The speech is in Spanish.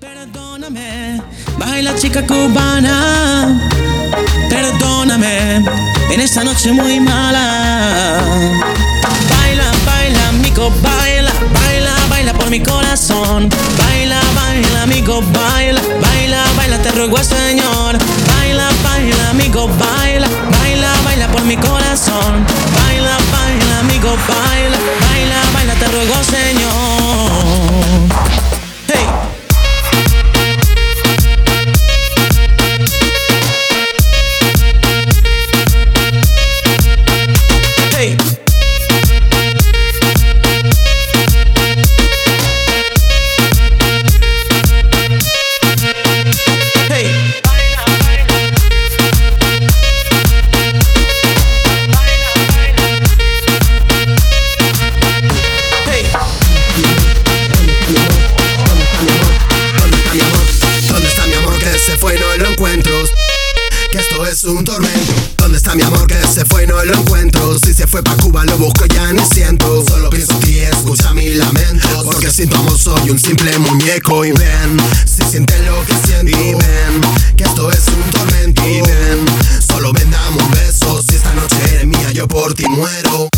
Perdóname, baila chica cubana. Perdóname, en esta noche muy mala. Baila, baila, amigo, baila, baila, baila por mi corazón. Baila, baila, amigo, baila, baila, baila, te ruego Señor. Baila, baila, amigo, baila, baila, baila por mi corazón. Baila, baila, amigo, baila, baila, baila, te ruego Señor. Se fue y no lo encuentro? Que esto es un tormento. ¿Dónde está mi amor que se fue y no lo encuentro? Si se fue pa' Cuba lo busco ya ni siento. Solo pienso en ti, escucha mi lamento. Porque sin tu amor soy un simple muñeco. Y ven, si sientes lo que siento. Y ven, que esto es un tormento. Y ven, solo ven, dame un. Si esta noche eres mía, yo por ti muero.